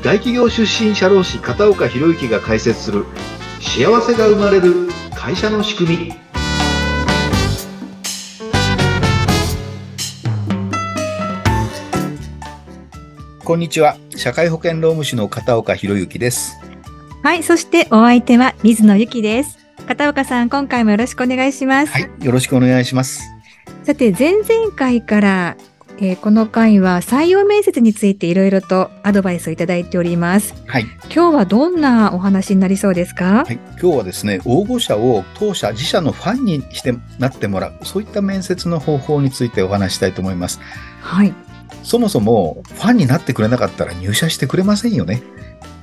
大企業出身社労士片岡博之が解説する幸せが生まれる会社の仕組み。こんにちは。社会保険労務士の片岡博之です。はいそしてお相手は水野由紀です。片岡さん今回もよろしくお願いします。はいよろしくお願いします。さて前々回からえー、この回は採用面接についていろいろとアドバイスをいただいております。はい。今日はどんなお話になりそうですか？はい。今日はですね、応募者を当社自社のファンにしてなってもらう、そういった面接の方法についてお話したいと思います。はい。そもそもファンになってくれなかったら入社してくれませんよね。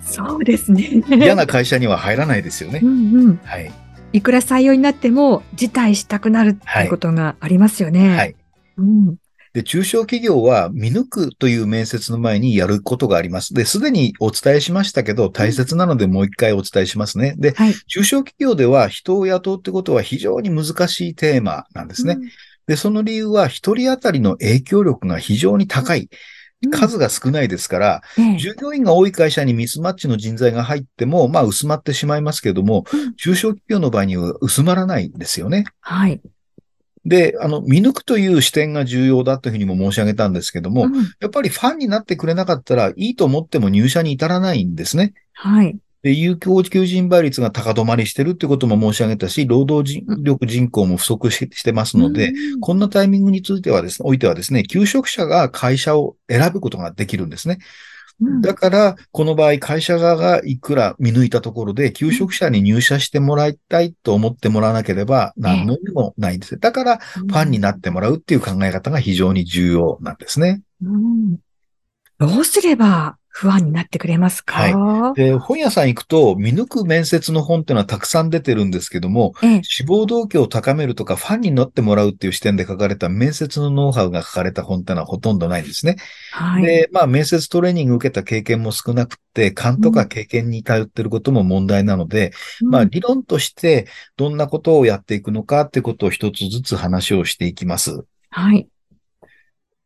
そうですね。嫌な会社には入らないですよね。うんうん。はい。いくら採用になっても辞退したくなるっていうことがありますよね。はい。うん。で、中小企業は見抜くという面接の前にやることがあります。で、すでにお伝えしましたけど、大切なのでもう一回お伝えしますね。で、はい、中小企業では人を雇うってことは非常に難しいテーマなんですね。うん、で、その理由は一人当たりの影響力が非常に高い。数が少ないですから、うん、従業員が多い会社にミスマッチの人材が入っても、まあ薄まってしまいますけれども、うん、中小企業の場合には薄まらないんですよね。はい。で、あの、見抜くという視点が重要だというふうにも申し上げたんですけども、うん、やっぱりファンになってくれなかったらいいと思っても入社に至らないんですね。はい。で、有効求人倍率が高止まりしてるってことも申し上げたし、労働力人口も不足してますので、うん、こんなタイミングについてはですね、おいてはですね、求職者が会社を選ぶことができるんですね。だから、この場合、会社側がいくら見抜いたところで、求職者に入社してもらいたいと思ってもらわなければ、何の意味もないんです。だから、ファンになってもらうっていう考え方が非常に重要なんですね。うん、どうすれば不安になってくれますか？はい。で、本屋さん行くと、見抜く面接の本っていうのはたくさん出てるんですけども、ええ、志望動機を高めるとか、ファンになってもらうっていう視点で書かれた面接のノウハウが書かれた本っていうのはほとんどないんですね。はい。で、まあ、面接トレーニング受けた経験も少なくて、勘とか経験に頼ってることも問題なので、うん、まあ、理論としてどんなことをやっていくのかってことを一つずつ話をしていきます。はい。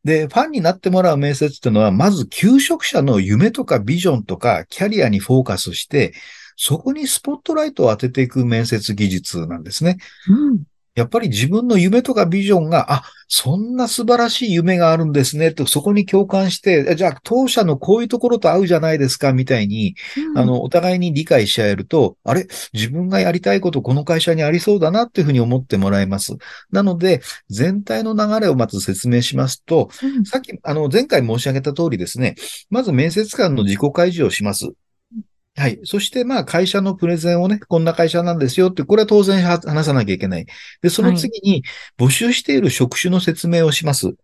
で、ファンになってもらう面接っていうのは、まず求職者の夢とかビジョンとかキャリアにフォーカスして、そこにスポットライトを当てていく面接技術なんですね。うん、やっぱり自分の夢とかビジョンが、あ、そんな素晴らしい夢があるんですね、と、そこに共感して、じゃあ、当社のこういうところと合うじゃないですか、みたいに、うん、あの、お互いに理解し合えると、あれ？自分がやりたいことこの会社にありそうだな、っていうふうに思ってもらえます。なので、全体の流れをまず説明しますと、うん、さっき、あの、前回申し上げた通りですね、まず面接官の自己開示をします。はい。そして、まあ、会社のプレゼンをね、こんな会社なんですよって、これは当然話さなきゃいけない。で、その次に、募集している職種の説明をします。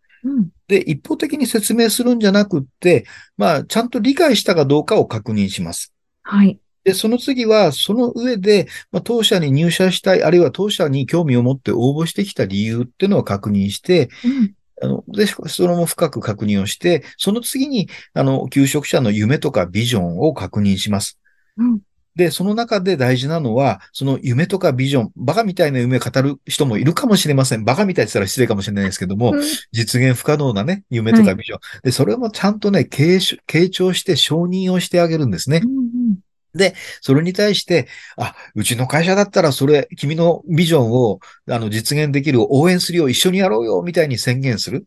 で、一方的に説明するんじゃなくって、まあ、ちゃんと理解したかどうかを確認します。はい。で、その次は、その上で、まあ、当社に入社したい、あるいは当社に興味を持って応募してきた理由っていうのを確認して、うん、あの、で、それも深く確認をして、その次に、あの、求職者の夢とかビジョンを確認します。うん、で、その中で大事なのは、その夢とかビジョン、バカみたいな夢を語る人もいるかもしれません。バカみたいって言ったら失礼かもしれないですけども、うん、実現不可能なね、夢とかビジョン。はい、で、それもちゃんとね、傾聴して承認をしてあげるんですね。うんうんで、それに対して、あ、うちの会社だったらそれ、君のビジョンを、あの、実現できる応援するよ、一緒にやろうよ、みたいに宣言する。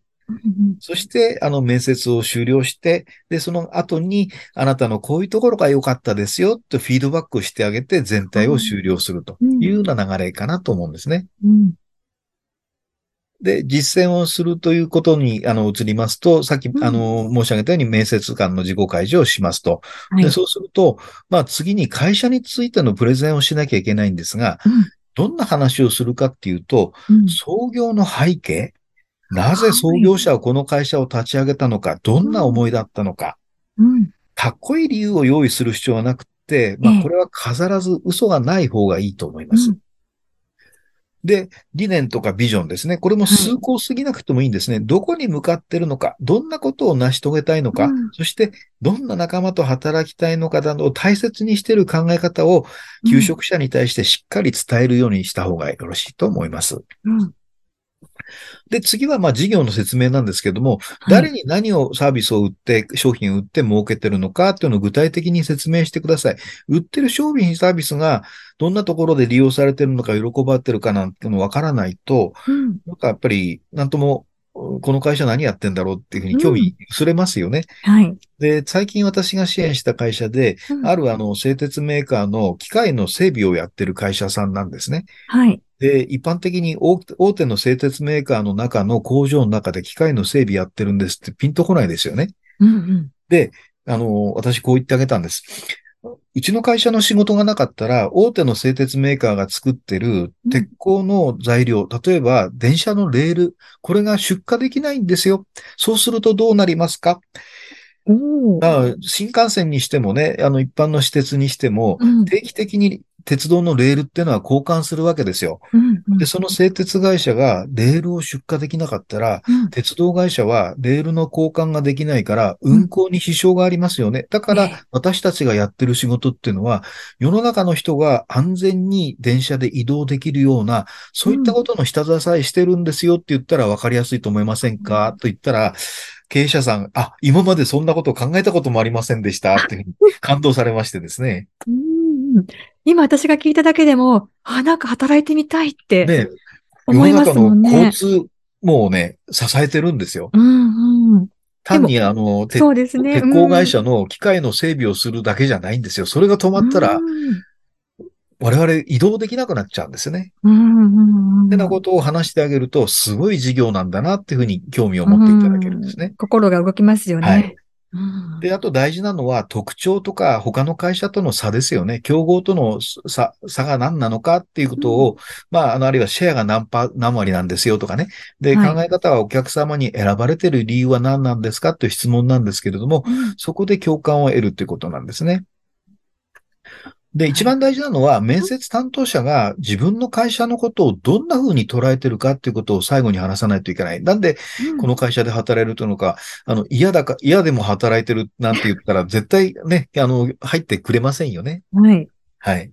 そして、あの、面接を終了して、で、その後に、あなたのこういうところが良かったですよ、とフィードバックをしてあげて、全体を終了するというような流れかなと思うんですね。うん、で、実践をするということに、あの、移りますと、さっき、あの、申し上げたように面接官の自己開示をしますと。はい、で、そうすると、まあ、次に会社についてのプレゼンをしなきゃいけないんですが、うん、どんな話をするかっていうと、うん、創業の背景、なぜ創業者はこの会社を立ち上げたのか、どんな思いだったのか、うん、かっこいい理由を用意する必要はなくて、まあ、これは飾らず嘘がない方がいいと思います。うんで、理念とかビジョンですね。これも数校過ぎなくてもいいんですね。はい、どこに向かってるのか、どんなことを成し遂げたいのか、うん、そしてどんな仲間と働きたいのかなどを大切にしている考え方を、求職者に対してしっかり伝えるようにした方がよろしいと思います。うんで、次はまあ事業の説明なんですけども、はい誰に何をサービスを売って、商品を売って儲けてるのかっていうのを具体的に説明してください。売ってる商品、サービスがどんなところで利用されてるのか、喜ばれてるかなんてのわからないと、うん。なんかやっぱり、なんとも、この会社何やってんだろうっていうふうに興味薄れますよね。はい。で、最近私が支援した会社で、うんあるあの製鉄メーカーの機械の整備をやってる会社さんなんですね。はい。で、一般的に大大手の製鉄メーカーの中の工場の中で機械の整備やってるんですってピンとこないですよね。うんうん。で、あの、私こう言ってあげたんです。うちの会社の仕事がなかったら、大手の製鉄メーカーが作ってるうん鉄鋼の材料、例えば電車のレール、これが出荷できないんですよ。そうするとどうなりますか？新幹線にしてもね、あの一般の私鉄にしても、うん。定期的に鉄道のレールっていうのは交換するわけですよ。うんうん。で、その製鉄会社がレールを出荷できなかったら、うん。鉄道会社はレールの交換ができないから、運行に支障がありますよね。だかええ。ら、私たちがやってる仕事っていうのは、世の中の人が安全に電車で移動できるような、そういったことの下支えしてるんですよって言ったら分かりやすいと思いませんか、と言ったら、経営者さん、あ、今までそんなことを考えたこともありませんでした、っていうふうに感動されましてですね。うん今私が聞いただけでも、あ、なんか働いてみたいってね、思いますもんね。世の中の交通もね、支えてるんですよ。うんうん。単にあの、鉄そうですね。鉄鋼会社の機械の整備をするだけじゃないんですよ。それが止まったらう、ん我々移動できなくなっちゃうんですよね。うんうんうん。ってなことを話してあげると、すごい事業なんだなっていうふうに興味を持っていただけるんですねうん。心が動きますよね。はいうんで、あと大事なのは特徴とか他の会社との差ですよね。競合との差、差が何なのかっていうことを、まあ、あの、あるいはシェアが何パ、何割なんですよとかね。で、はい考え方はお客様に選ばれてる理由は何なんですかっていう質問なんですけれども、うんそこで共感を得るということなんですね。で、一番大事なのは、面接担当者が自分の会社のことをどんな風に捉えてるかっていうことを最後に話さないといけない。なんで、この会社で働いるというのか、あの、嫌だか、嫌でも働いてるなんて言ったら、絶対ね、あの、入ってくれませんよね。はい。はい。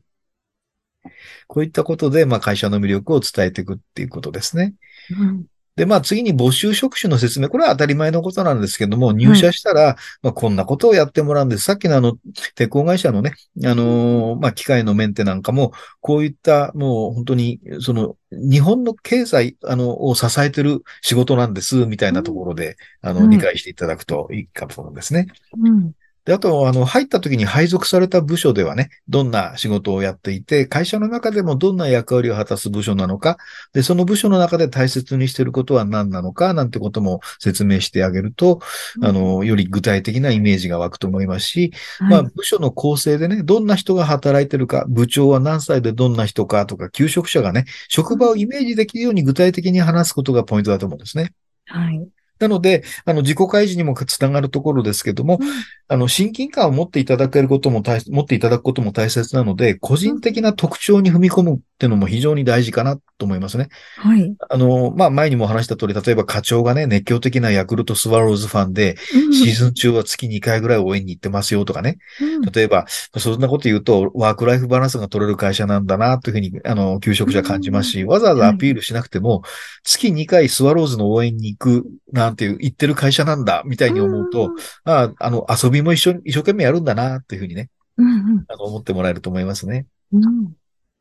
こういったことで、まあ、会社の魅力を伝えていくっていうことですね。うんで、まあ次に募集職種の説明。これは当たり前のことなんですけども、入社したら、まあこんなことをやってもらうんです。さっきのあの、鉄鋼会社のね、あのーまあ機械のメンテなんかも、こういったもう本当に、その、日本の経済、あの、を支えてる仕事なんです、みたいなところで、あの、はい理解していただくといいかと思うんですね。うんで、あと、あの、入った時に配属された部署ではね、どんな仕事をやっていて、会社の中でもどんな役割を果たす部署なのか、で、その部署の中で大切にしていることは何なのか、なんてことも説明してあげると、あの、より具体的なイメージが湧くと思いますし、まあ、はい部署の構成でね、どんな人が働いてるか、部長は何歳でどんな人かとか、求職者がね、職場をイメージできるように具体的に話すことがポイントだと思うんですね。はい。なので、あの、自己開示にもつながるところですけども、あの、親近感を持っていただけることも大、持っていただくことも大切なので、個人的な特徴に踏み込むっていうのも非常に大事かなと思いますね。はい。あの、まあ、前にも話した通り、例えば課長がね、熱狂的なヤクルトスワローズファンで、シーズン中は月2回ぐらい応援に行ってますよとかね。うん例えば、そんなこと言うと、ワークライフバランスが取れる会社なんだな、というふうに、あの、求職者感じますし、わざわざアピールしなくても、月2回スワローズの応援に行く、なんていう、行ってる会社なんだ、みたいに思うと、ああの、遊びも一緒に、一生懸命やるんだな、っていうふうにね、うんうんあの、思ってもらえると思いますね。うん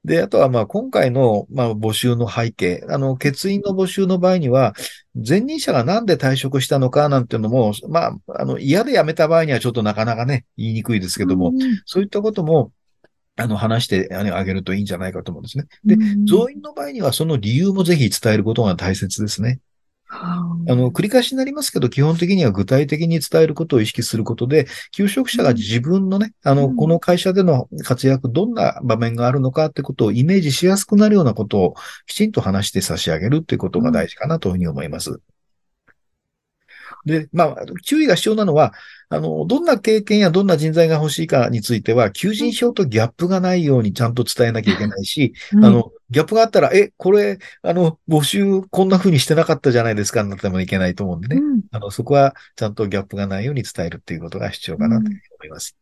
で、あとは、まあ、今回の、まあ、募集の背景、あの、欠員の募集の場合には、前任者がなんで退職したのかなんていうのも、まあ、あの、嫌で辞めた場合にはちょっとなかなかね、言いにくいですけども、うんそういったことも、あの、話してあげるといいんじゃないかと思うんですね。でうん増員の場合にはその理由もぜひ伝えることが大切ですね。はあの、繰り返しになりますけど、基本的には具体的に伝えることを意識することで、求職者が自分のね、あの、うん。この会社での活躍、どんな場面があるのかってことをイメージしやすくなるようなことをきちんと話して差し上げるっていうことが大事かなというふうに思います。で、まあ、注意が必要なのは、あの、どんな経験やどんな人材が欲しいかについては、求人票とギャップがないようにちゃんと伝えなきゃいけないし、うん。あの、ギャップがあったら、え、これ、あの、募集こんな風にしてなかったじゃないですか、なってもいけないと思うんでね。うんあの、そこはちゃんとギャップがないように伝えるっていうことが必要かなと思います。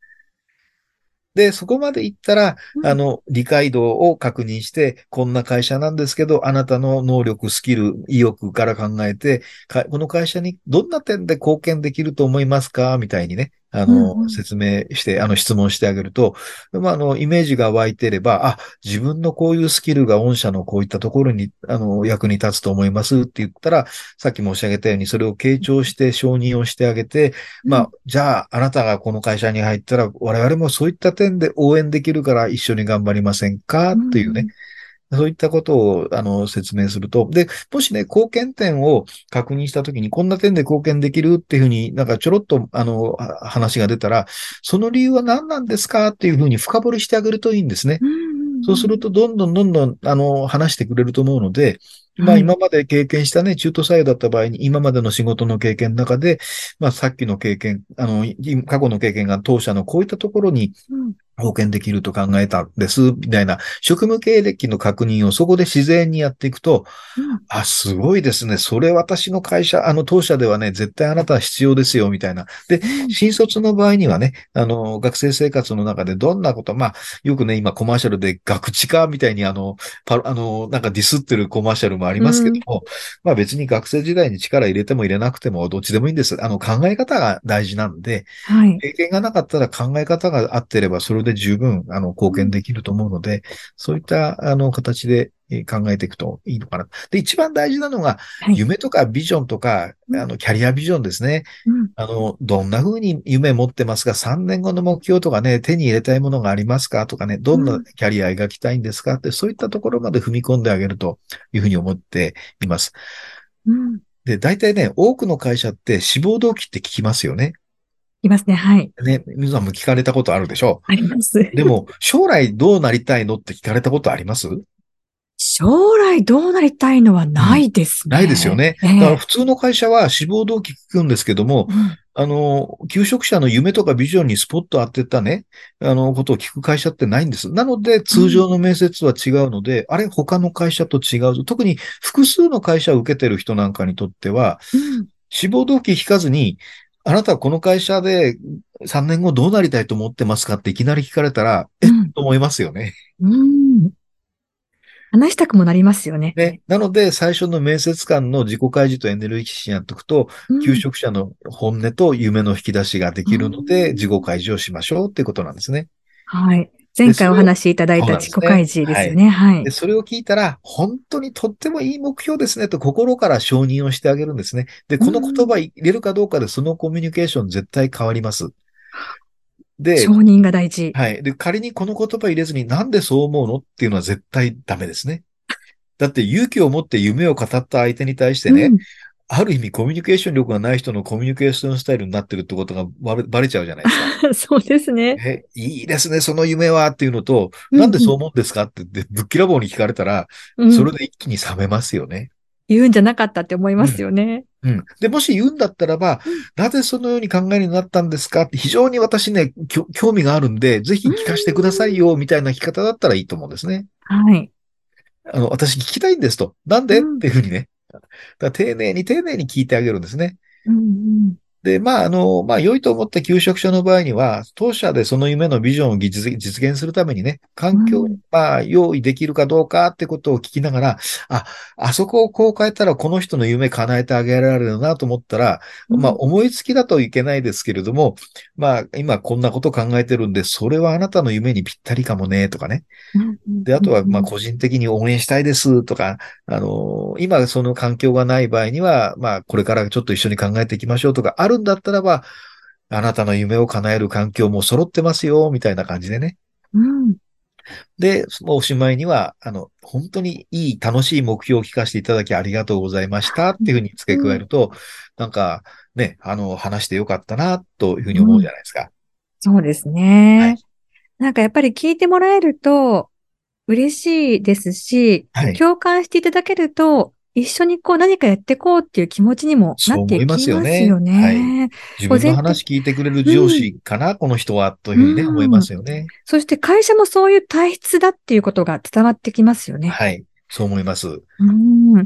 で、そこまで行ったら、うんあの、理解度を確認して、こんな会社なんですけど、あなたの能力、スキル、意欲から考えて、かこの会社にどんな点で貢献できると思いますか？みたいにね、あの、うんうん。説明して、あの、質問してあげると、まあ、あの、イメージが湧いてれば、あ、自分のこういうスキルが御社のこういったところに、あの、役に立つと思いますって言ったら、さっき申し上げたように、それを傾聴して承認をしてあげて、まあ、じゃあ、あなたがこの会社に入ったら、我々もそういった点で応援できるから一緒に頑張りませんか？っていうね。そういったことを、あの、説明すると。で、もしね、貢献点を確認したときに、こんな点で貢献できるっていうふうになんかちょろっと、あの、は話が出たら、その理由は何なんですかっていうふうに深掘りしてあげるといいんですね。そうすると、どんどんどんどん、あの、話してくれると思うので、まあはい今まで経験したね、中途採用だった場合に、今までの仕事の経験の中で、まあさっきの経験、あの、い過去の経験が当社のこういったところにうん貢献できると考えたんです、みたいな、職務経歴の確認をそこで自然にやっていくと、うんあ、すごいですね。それ私の会社、あの当社ではね、絶対あなたは必要ですよ、みたいな。で、新卒の場合にはね、あの、学生生活の中でどんなこと、まあ、よくね、今コマーシャルで学知化みたいにあの、パあの、なんかディスってるコマーシャルもありますけども、まあ別に学生時代に力入れても入れなくてもどっちでもいいんです。あの、考え方が大事なんで、はい。経験がなかったら考え方が合ってればそれで十分、あの、貢献できると思うので、そういった、あの、形でえー考えていくといいのかな。で、一番大事なのが、はい夢とかビジョンとか、うんあの、キャリアビジョンですね。うんあの、どんな風に夢持ってますか ?3 年後の目標とかね、手に入れたいものがありますか？とかね、どんなキャリア描きたいんですか？って、そういったところまで踏み込んであげるというふうに思っています。うん。で、大体ね、多くの会社って志望動機って聞きますよね。いますね。はい。ね、皆さんも聞かれたことあるでしょあります。でも、将来どうなりたいのって聞かれたことあります？将来どうなりたいのはないですね。ないですよね。えだからえ普通の会社は志望動機聞くんですけども、うんあの、求職者の夢とかビジョンにスポット当てたね、あの、ことを聞く会社ってないんです。なので、通常の面接は違うので、あれ、他の会社と違うぞ。特に複数の会社を受けてる人なんかにとっては、うん志望動機聞かずに、あなたはこの会社で3年後どうなりたいと思ってますか？っていきなり聞かれたら、えっうんと思いますよね。うん。話したくもなりますよね。ね。なので、最初の面接官の自己開示とエネルギッシやっておくと、うん求職者の本音と夢の引き出しができるのうで、ん自己開示をしましょうっていうことなんですね。はい。前回お話しいただいた自己開示ですよね。はいで、。それを聞いたら、本当にとってもいい目標ですねと心から承認をしてあげるんですね。で、この言葉入れるかどうかでそのコミュニケーション絶対変わります。で承、認が大事。はい。で、仮にこの言葉入れずになんでそう思うのっていうのは絶対ダメですね。だって勇気を持って夢を語った相手に対してね、うんある意味コミュニケーション力がない人のコミュニケーションスタイルになってるってことがバレバレちゃうじゃないですか。そうですね。え、いいですね、その夢はっていうのと、うんなんでそう思うんですかって言って、ぶっきらぼうに聞かれたら、うんそれで一気に冷めますよね。言うんじゃなかったって思いますよね。うん。で、もし言うんだったらば、なぜそのように考えになったんですかって非常に私ね、興味があるんで、ぜひ聞かせてくださいよ、みたいな聞き方だったらいいと思うんですね。はい。あの、私聞きたいんですと。なんで、うんっていうふうにね。だ丁寧に丁寧に聞いてあげるんですね。うんうんで、まあ、あの、まあ、良いと思った求職者の場合には、当社でその夢のビジョンを実現するためにね、環境をうん、まあ、用意できるかどうかってことを聞きながら、あ、あそこをこう変えたらこの人の夢叶えてあげられるなと思ったら、うん。まあ、思いつきだといけないですけれども、まあ、今こんなこと考えてるんで、それはあなたの夢にぴったりかもね、とかね。うんで、あとは、まあ、うん個人的に応援したいですとか、あの、今その環境がない場合には、まあ、これからちょっと一緒に考えていきましょうとか、あるんだったらば、あなたの夢を叶える環境も揃ってますよ、みたいな感じでね。うんで、おしまいには、あの、本当にいい、楽しい目標を聞かせていただきありがとうございましたっていうふうに付け加えると、なんか、ね、あの、話してよかったな、というふうに思うじゃないですか。そうですね。はいなんかやっぱり聞いてもらえると嬉しいですし、はい。共感していただけると、一緒にこう何かやっていこうっていう気持ちにもなっていきますよそう思いますよね。自分の話聞いてくれる上司かな、この人は、というふうにね、うん思いますよね。そして会社もそういう体質だっていうことが伝わってきますよね。はい。そう思います。うん。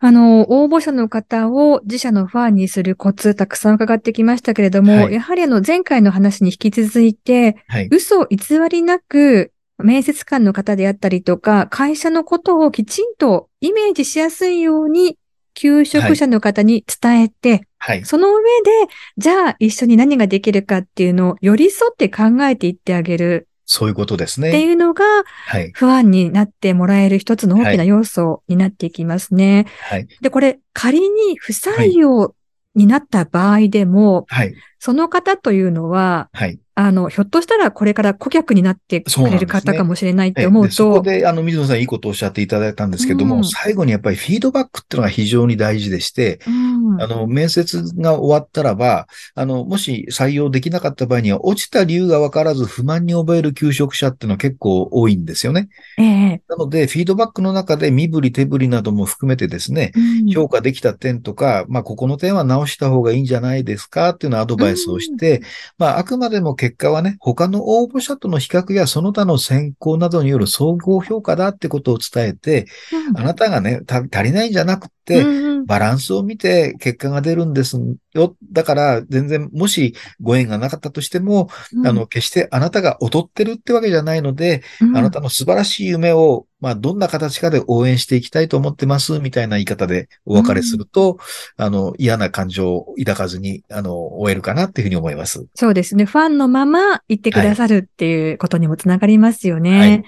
あの、応募者の方を自社のファンにするコツ、たくさん伺ってきましたけれども、はいやはりあの、前回の話に引き続いて、はい。嘘偽りなく、面接官の方であったりとか、会社のことをきちんとイメージしやすいように、求職者の方に伝えて、はい。その上で、じゃあ一緒に何ができるかっていうのを寄り添って考えていってあげるそういうことですってね。いうのが、はい。不安になってもらえる一つの大きな要素になっていきますね。はい。で、これ、仮に不採用になった場合でも、はい。その方というのは、はい。あの、ひょっとしたらこれから顧客になってくれる方かもしれないって思うでそと、こで、あの、水野さんいいことをおっしゃっていただいたんですけども、うん。最後にやっぱりフィードバックっていうのが非常に大事でして、うん。あの、面接が終わったらば、あの、もし採用できなかった場合には、落ちた理由がわからず不満に覚える求職者っていうのは結構多いんですよね。ええ。なので、フィードバックの中で身振り手振りなども含めてですね、うん。評価できた点とか、まあ、ここの点は直した方がいいんじゃないですかっていうのをアドバイスをして、まあ、あくまでも結果はね、他の応募者との比較やその他の選考などによる総合評価だってことを伝えて、あなたがね、た足りないんじゃなくて、バランスを見て結果が出るんですよ。だから、全然、もしご縁がなかったとしても、うん。あの、決してあなたが劣ってるってわけじゃないので、うん。あなたの素晴らしい夢を、まあ、どんな形かで応援していきたいと思ってます、みたいな言い方でお別れすると、あの、嫌な感情を抱かずに、あの、終えるかなっていうふうに思います。そうですね。ファンのまま言ってくださるっていうことにもつながりますよね。はい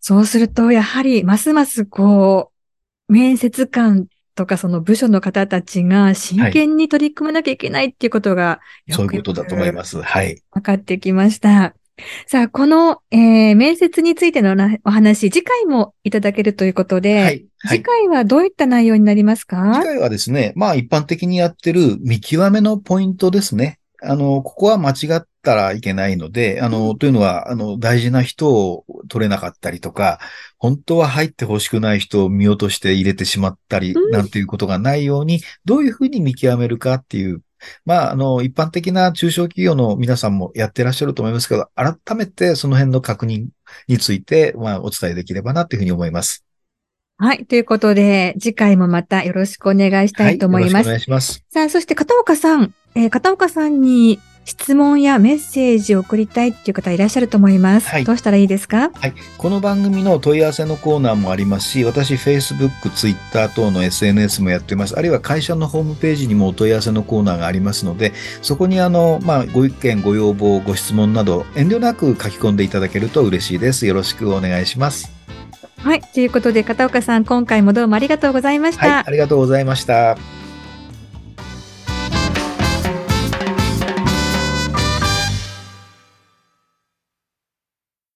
そうすると、やはり、ますますこう、面接官とかその部署の方たちが真剣に取り組まなきゃいけないっていうことが、よくそういうことだと思います。はい。分かってきました。さあ、この、えー面接についてのなお話、次回もいただけるということで、はい。はい次。回はどういった内容になりますか？次回はですね、まあ一般的にやってる見極めのポイントですね。あの、ここは間違ったらいけないので、あの、というのは、あの、大事な人を取れなかったりとか、本当は入ってほしくない人を見落として入れてしまったりうん、なんていうことがないように、どういうふうに見極めるかっていう、まあ、あの、一般的な中小企業の皆さんもやってらっしゃると思いますけど、改めてその辺の確認について、まあ、お伝えできればなというふうに思います。はい。ということで、次回もまたよろしくお願いしたいと思います。はよろしくお願いします。さあ、そして片岡さん、えー片岡さんに質問やメッセージを送りたいっていう方いらっしゃると思います。はいどうしたらいいですか？はい。この番組の問い合わせのコーナーもありますし、私、Facebook、Twitter 等の SNS もやっています。あるいは会社のホームページにもお問い合わせのコーナーがありますので、そこにあの、まあ、ご意見、ご要望、ご質問など、遠慮なく書き込んでいただけると嬉しいです。よろしくお願いします。はい。ということで、片岡さん、今回もどうもありがとうございました。はい。ありがとうございました。